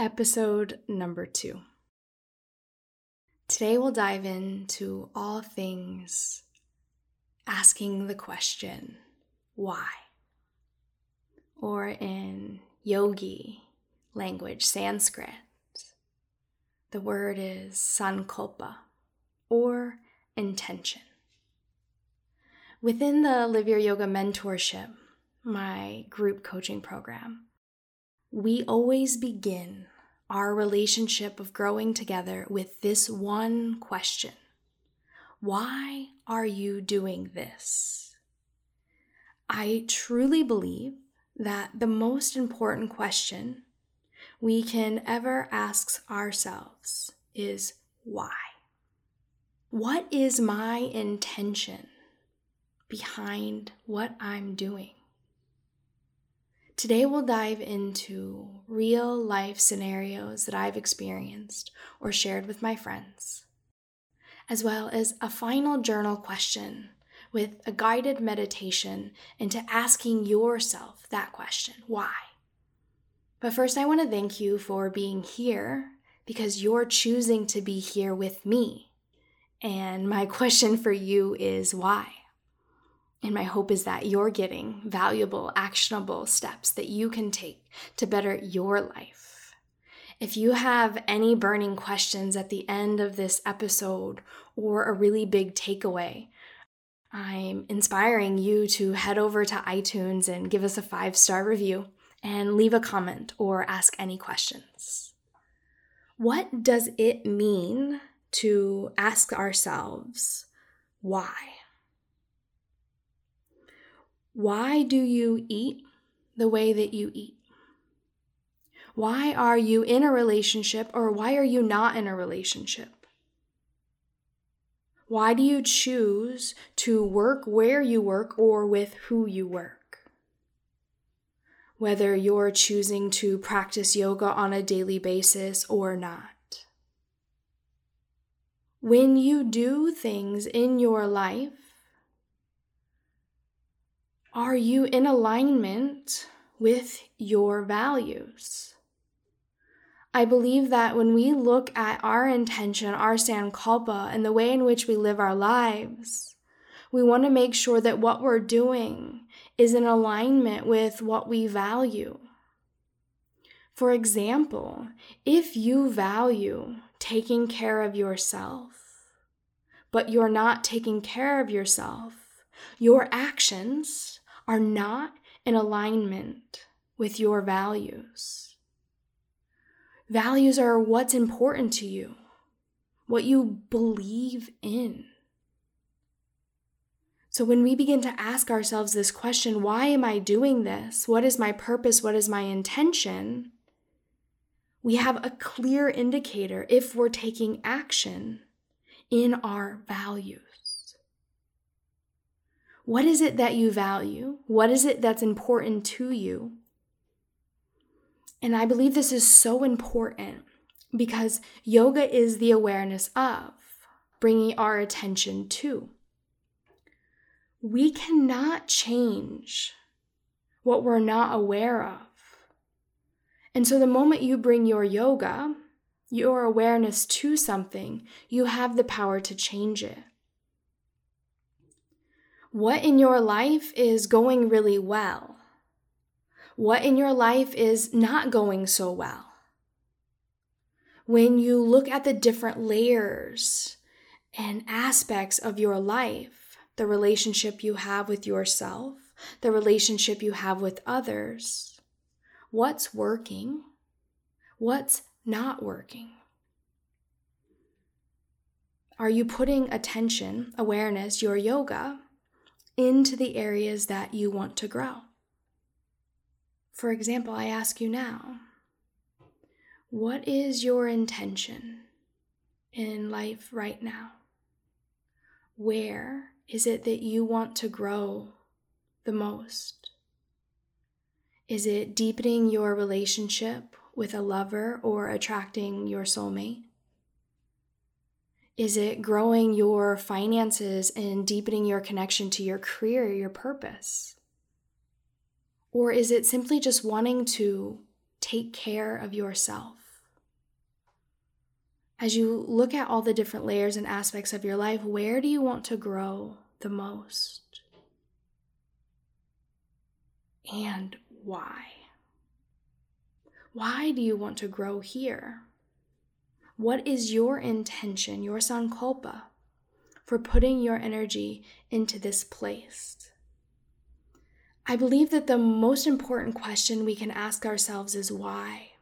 Episode number two. Today we'll dive into all things asking the question, why? Or in yogi language, Sanskrit, the word is sankalpa or intention. Within the Live Your Yoga mentorship, my group coaching program, we always begin our relationship of growing together with this one question Why are you doing this? I truly believe that the most important question we can ever ask ourselves is why? What is my intention behind what I'm doing? Today, we'll dive into real life scenarios that I've experienced or shared with my friends, as well as a final journal question with a guided meditation into asking yourself that question why? But first, I want to thank you for being here because you're choosing to be here with me. And my question for you is why? And my hope is that you're getting valuable, actionable steps that you can take to better your life. If you have any burning questions at the end of this episode or a really big takeaway, I'm inspiring you to head over to iTunes and give us a five star review and leave a comment or ask any questions. What does it mean to ask ourselves why? Why do you eat the way that you eat? Why are you in a relationship or why are you not in a relationship? Why do you choose to work where you work or with who you work? Whether you're choosing to practice yoga on a daily basis or not. When you do things in your life are you in alignment with your values? I believe that when we look at our intention, our sankalpa, and the way in which we live our lives, we want to make sure that what we're doing is in alignment with what we value. For example, if you value taking care of yourself, but you're not taking care of yourself, your actions are not in alignment with your values. Values are what's important to you, what you believe in. So, when we begin to ask ourselves this question, why am I doing this? What is my purpose? What is my intention? We have a clear indicator if we're taking action in our values. What is it that you value? What is it that's important to you? And I believe this is so important because yoga is the awareness of, bringing our attention to. We cannot change what we're not aware of. And so the moment you bring your yoga, your awareness to something, you have the power to change it. What in your life is going really well? What in your life is not going so well? When you look at the different layers and aspects of your life, the relationship you have with yourself, the relationship you have with others, what's working? What's not working? Are you putting attention, awareness, your yoga into the areas that you want to grow. For example, I ask you now what is your intention in life right now? Where is it that you want to grow the most? Is it deepening your relationship with a lover or attracting your soulmate? Is it growing your finances and deepening your connection to your career, your purpose? Or is it simply just wanting to take care of yourself? As you look at all the different layers and aspects of your life, where do you want to grow the most? And why? Why do you want to grow here? What is your intention, your sankalpa, for putting your energy into this place? I believe that the most important question we can ask ourselves is why?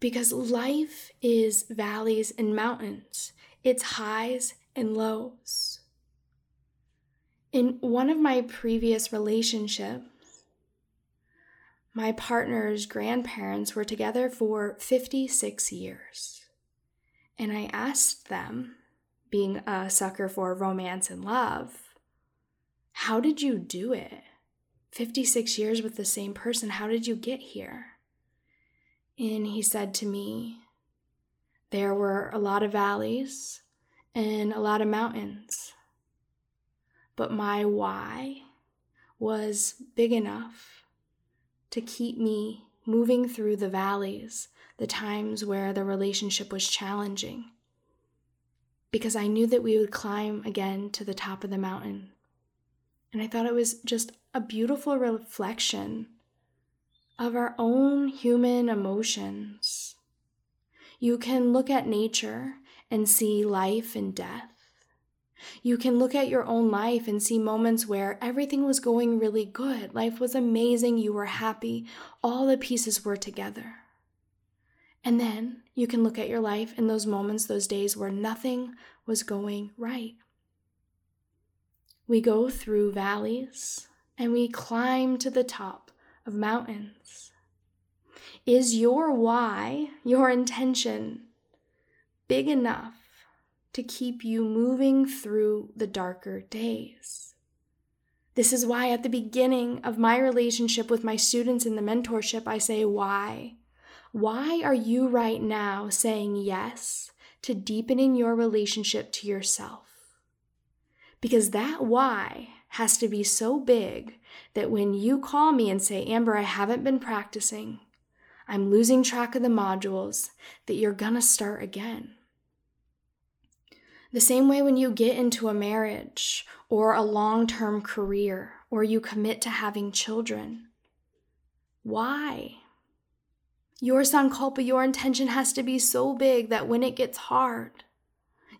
Because life is valleys and mountains, it's highs and lows. In one of my previous relationships, my partner's grandparents were together for 56 years. And I asked them, being a sucker for romance and love, how did you do it? 56 years with the same person, how did you get here? And he said to me, there were a lot of valleys and a lot of mountains. But my why was big enough to keep me moving through the valleys, the times where the relationship was challenging. Because I knew that we would climb again to the top of the mountain. And I thought it was just a beautiful reflection of our own human emotions. You can look at nature and see life and death. You can look at your own life and see moments where everything was going really good. Life was amazing. You were happy. All the pieces were together. And then you can look at your life in those moments, those days where nothing was going right. We go through valleys and we climb to the top of mountains. Is your why, your intention, big enough to keep you moving through the darker days. This is why, at the beginning of my relationship with my students in the mentorship, I say, Why? Why are you right now saying yes to deepening your relationship to yourself? Because that why has to be so big that when you call me and say, Amber, I haven't been practicing, I'm losing track of the modules, that you're gonna start again. The same way when you get into a marriage or a long term career or you commit to having children. Why? Your sankalpa, your intention has to be so big that when it gets hard,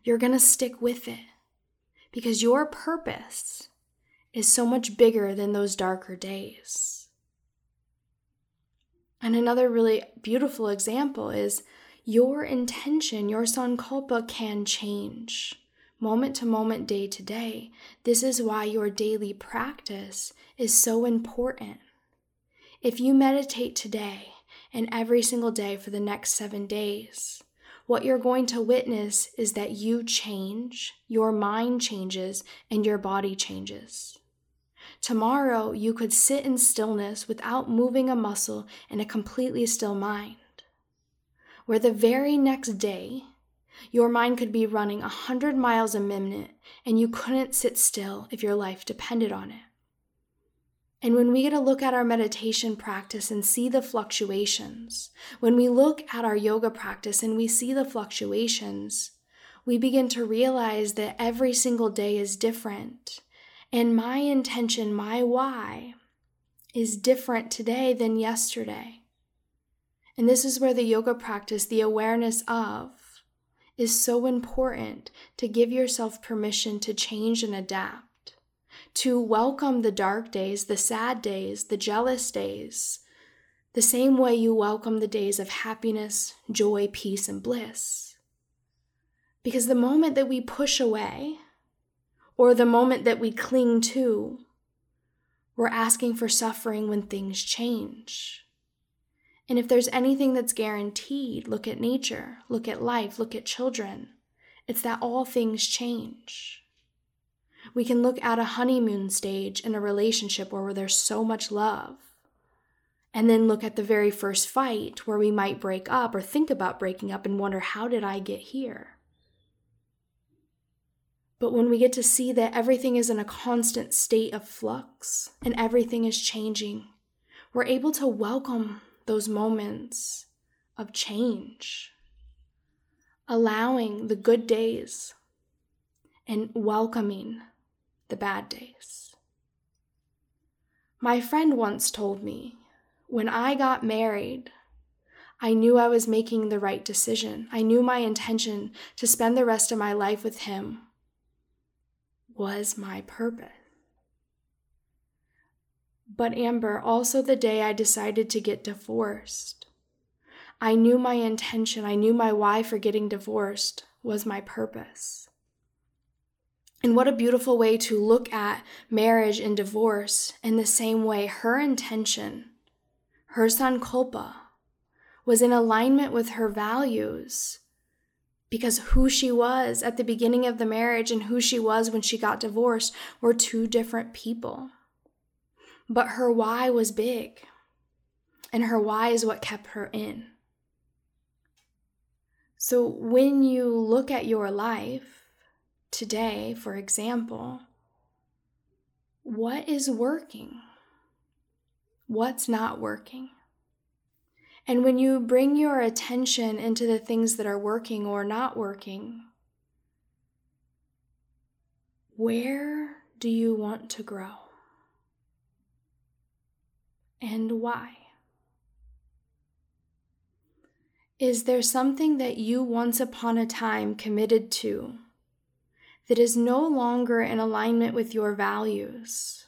you're going to stick with it because your purpose is so much bigger than those darker days. And another really beautiful example is your intention, your sankalpa can change moment to moment, day to day. This is why your daily practice is so important. If you meditate today and every single day for the next seven days, what you're going to witness is that you change, your mind changes, and your body changes. Tomorrow, you could sit in stillness without moving a muscle in a completely still mind where the very next day, your mind could be running a 100 miles a minute and you couldn't sit still if your life depended on it. And when we get a look at our meditation practice and see the fluctuations, when we look at our yoga practice and we see the fluctuations, we begin to realize that every single day is different. And my intention, my why, is different today than yesterday. And this is where the yoga practice, the awareness of, is so important to give yourself permission to change and adapt, to welcome the dark days, the sad days, the jealous days, the same way you welcome the days of happiness, joy, peace, and bliss. Because the moment that we push away, or the moment that we cling to, We're asking for suffering when things change. And if there's anything that's guaranteed, look at nature, look at life, look at children. It's that all things change. We can look at a honeymoon stage in a relationship where there's so much love, and then look at the very first fight where we might break up or think about breaking up and wonder, how did I get here? But when we get to see that everything is in a constant state of flux and everything is changing, we're able to welcome those moments of change, allowing the good days and welcoming the bad days. My friend once told me when I got married, I knew I was making the right decision. I knew my intention to spend the rest of my life with him was my purpose. But Amber, also the day I decided to get divorced, I knew my intention, I knew my why for getting divorced was my purpose. And what a beautiful way to look at marriage and divorce in the same way her intention, her sankalpa, was in alignment with her values because who she was at the beginning of the marriage and who she was when she got divorced were two different people. But her why was big, and her why is what kept her in. So when you look at your life today, for example, what is working? What's not working? And when you bring your attention into the things that are working or not working, where do you want to grow? And why? Is there something that you once upon a time committed to that is no longer in alignment with your values?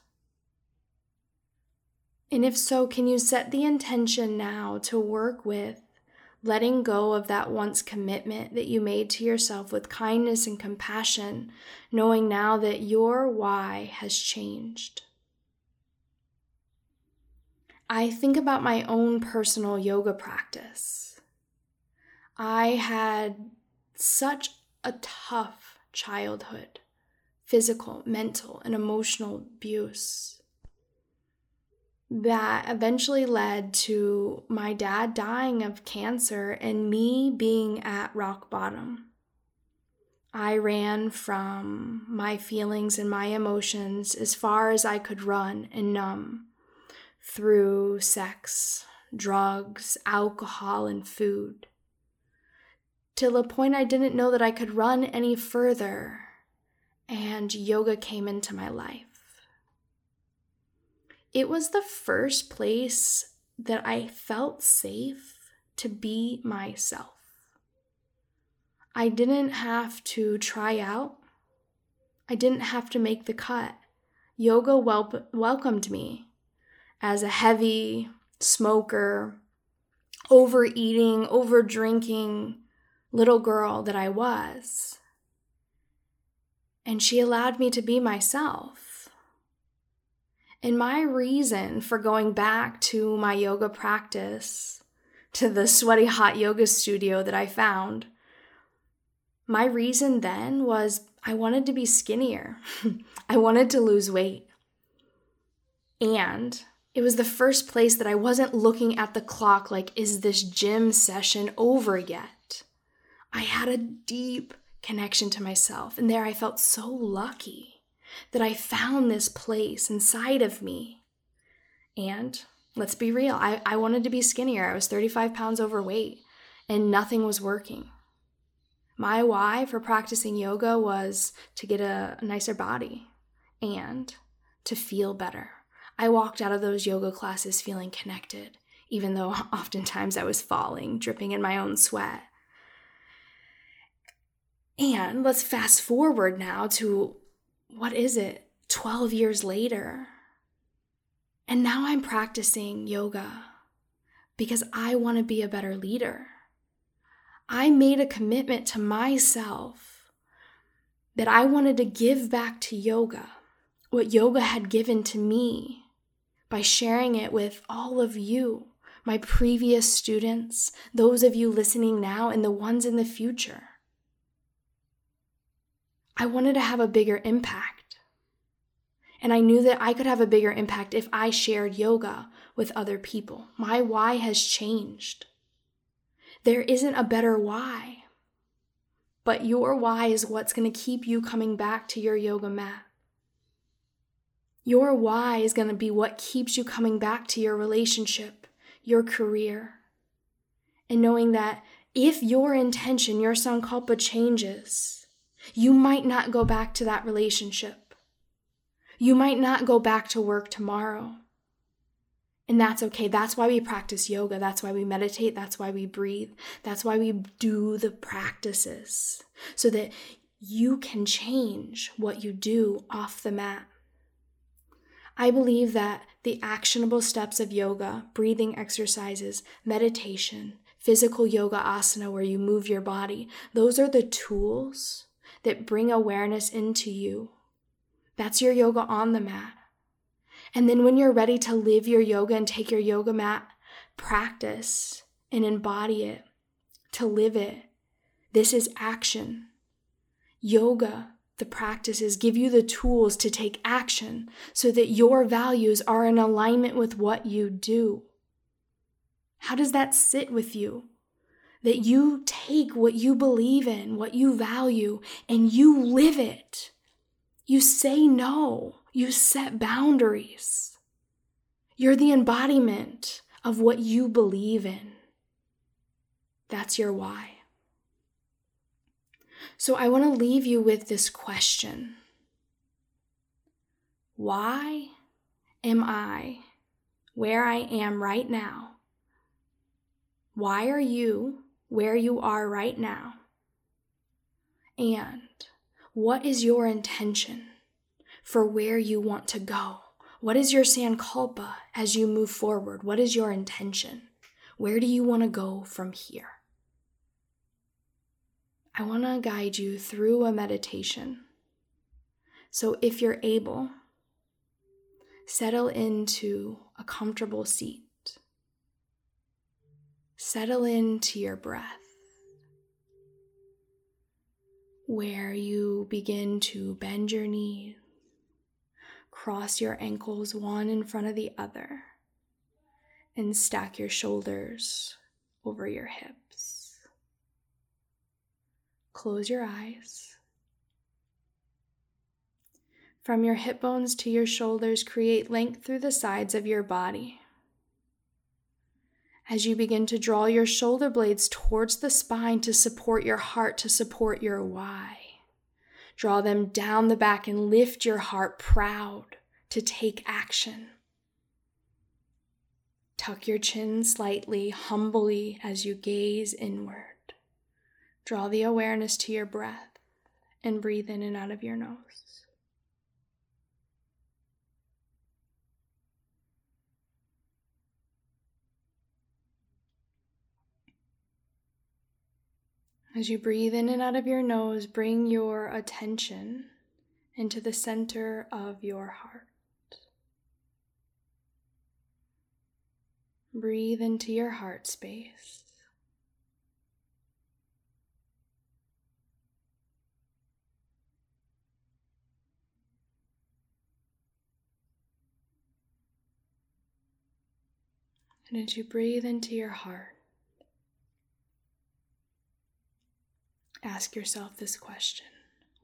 And if so, can you set the intention now to work with letting go of that once commitment that you made to yourself with kindness and compassion, knowing now that your why has changed? I think about my own personal yoga practice. I had such a tough childhood physical, mental, and emotional abuse that eventually led to my dad dying of cancer and me being at rock bottom. I ran from my feelings and my emotions as far as I could run and numb through sex, drugs, alcohol, and food. Till a point I didn't know that I could run any further, and yoga came into my life it was the first place that I felt safe to be myself. I didn't have to try out. I didn't have to make the cut. Yoga wel- welcomed me as a heavy smoker, overeating, over drinking little girl that I was. And she allowed me to be myself. And my reason for going back to my yoga practice, to the sweaty hot yoga studio that I found, my reason then was I wanted to be skinnier. I wanted to lose weight. And it was the first place that I wasn't looking at the clock like, is this gym session over yet? I had a deep connection to myself, and there I felt so lucky that I found this place inside of me. And let's be real, I, I wanted to be skinnier. I was 35 pounds overweight and nothing was working. My why for practicing yoga was to get a, nicer body and to feel better. I walked out of those yoga classes feeling connected, even though oftentimes I was falling, dripping in my own sweat. And let's fast forward now to what is it, 12 years later. And now I'm practicing yoga because I want to be a better leader. I made a commitment to myself that I wanted to give back to yoga what yoga had given to me by sharing it with all of you, my previous students, those of you listening now, and the ones in the future. I wanted to have a bigger impact. And I knew that I could have a bigger impact if I shared yoga with other people. My why has changed. There isn't a better why, but your why is what's going to keep you coming back to your yoga mat. Your why is going to be what keeps you coming back to your relationship, your career. And knowing that if your intention, your sankalpa changes, you might not go back to that relationship. You might not go back to work tomorrow. And that's okay. That's why we practice yoga. That's why we meditate. That's why we breathe. That's why we do the practices so that you can change what you do off the mat. I believe that the actionable steps of yoga, breathing exercises, meditation, physical yoga asana where you move your body, those are the tools that bring awareness into you. That's your yoga on the mat. And then when you're ready to live your yoga and take your yoga mat practice and embody it, to live it, this is action. Yoga the practices give you the tools to take action so that your values are in alignment with what you do. How does that sit with you? That you take what you believe in, what you value, and you live it. You say no, you set boundaries. You're the embodiment of what you believe in. That's your why. So I want to leave you with this question Why am I where I am right now? Why are you where you are right now? And what is your intention for where you want to go? What is your sankalpa as you move forward? What is your intention? Where do you want to go from here? I want to guide you through a meditation. So, if you're able, settle into a comfortable seat. Settle into your breath, where you begin to bend your knees, cross your ankles one in front of the other, and stack your shoulders over your hips. Close your eyes. From your hip bones to your shoulders, create length through the sides of your body. As you begin to draw your shoulder blades towards the spine to support your heart, to support your why, draw them down the back and lift your heart proud to take action. Tuck your chin slightly, humbly as you gaze inward. Draw the awareness to your breath and breathe in and out of your nose. As you breathe in and out of your nose, bring your attention into the center of your heart. Breathe into your heart space. And as you breathe into your heart, ask yourself this question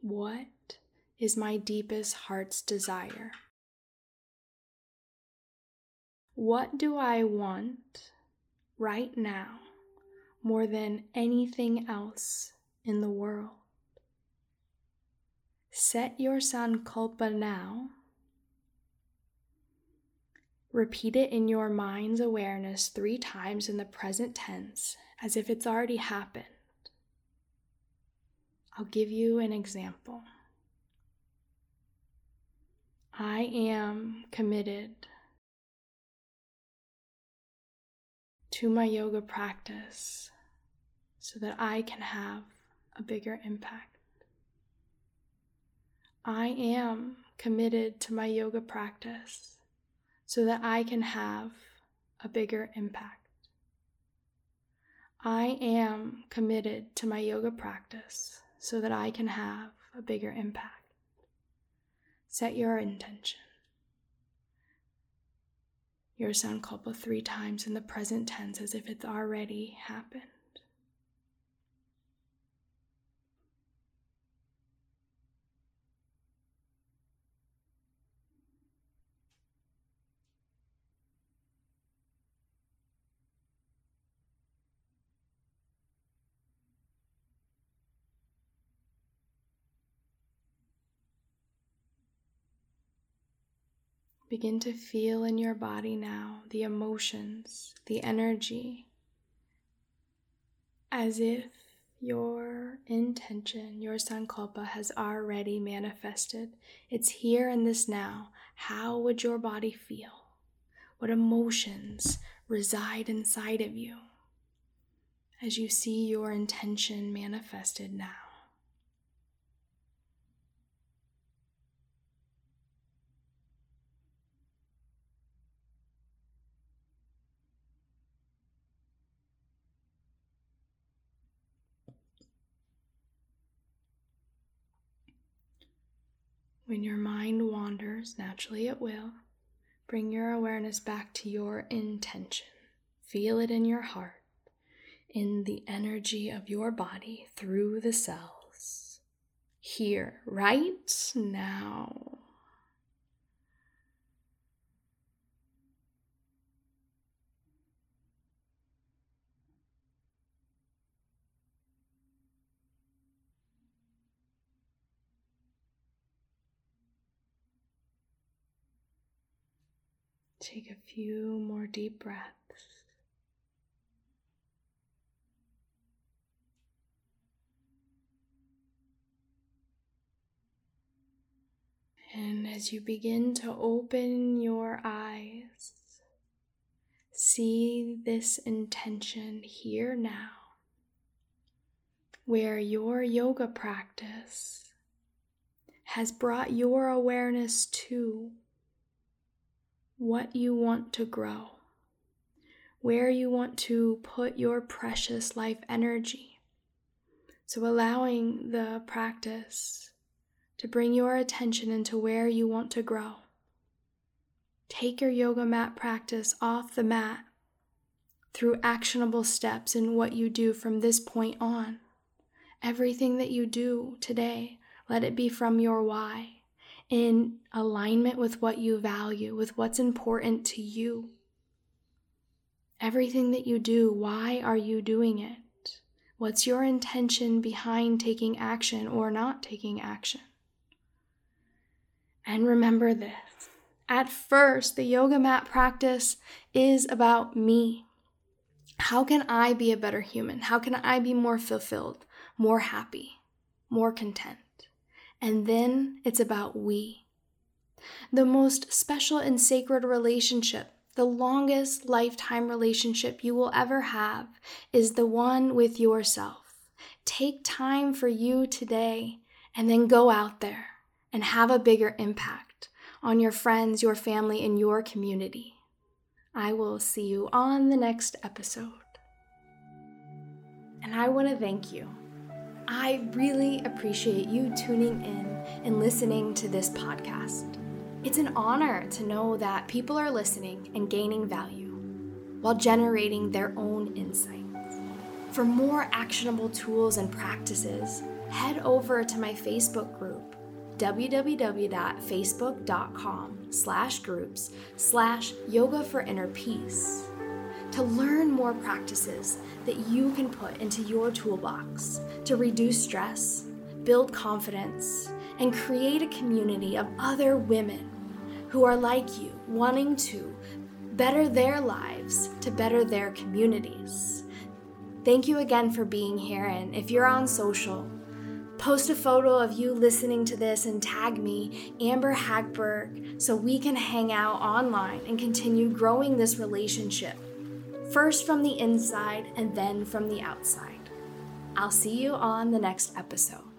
What is my deepest heart's desire? What do I want right now more than anything else in the world? Set your sankalpa now Repeat it in your mind's awareness three times in the present tense as if it's already happened. I'll give you an example. I am committed to my yoga practice so that I can have a bigger impact. I am committed to my yoga practice so that I can have a bigger impact. I am committed to my yoga practice so that I can have a bigger impact. Set your intention. Your sound sankalpa three times in the present tense as if it's already happened. Begin to feel in your body now the emotions, the energy, as if your intention, your sankalpa has already manifested. It's here in this now. How would your body feel? What emotions reside inside of you as you see your intention manifested now? When your mind wanders, naturally it will, bring your awareness back to your intention. Feel it in your heart, in the energy of your body through the cells. Here, right now. Take a few more deep breaths. And as you begin to open your eyes, see this intention here now, where your yoga practice has brought your awareness to what you want to grow, where you want to put your precious life energy. So, allowing the practice to bring your attention into where you want to grow. Take your yoga mat practice off the mat through actionable steps in what you do from this point on. Everything that you do today, let it be from your why in alignment with what you value, with what's important to you. Everything that you do, why are you doing it? What's your intention behind taking action or not taking action? And remember this at first, the yoga mat practice is about me. How can I be a better human? How can I be more fulfilled, more happy, more content? And then it's about we. The most special and sacred relationship, the longest lifetime relationship you will ever have, is the one with yourself. Take time for you today and then go out there and have a bigger impact on your friends, your family, and your community. I will see you on the next episode. And I want to thank you I really appreciate you tuning in and listening to this podcast. It's an honor to know that people are listening and gaining value while generating their own insights. For more actionable tools and practices, head over to my Facebook group www.facebook.com slash groups slash yoga for inner peace to learn more practices that you can put into your toolbox to reduce stress, build confidence, and create a community of other women who are like you, wanting to better their lives to better their communities. Thank you again for being here, and if you're on social, post a photo of you listening to this and tag me, Amber Hagberg, so we can hang out online and continue growing this relationship first from the inside and then from the outside. I'll see you on the next episode.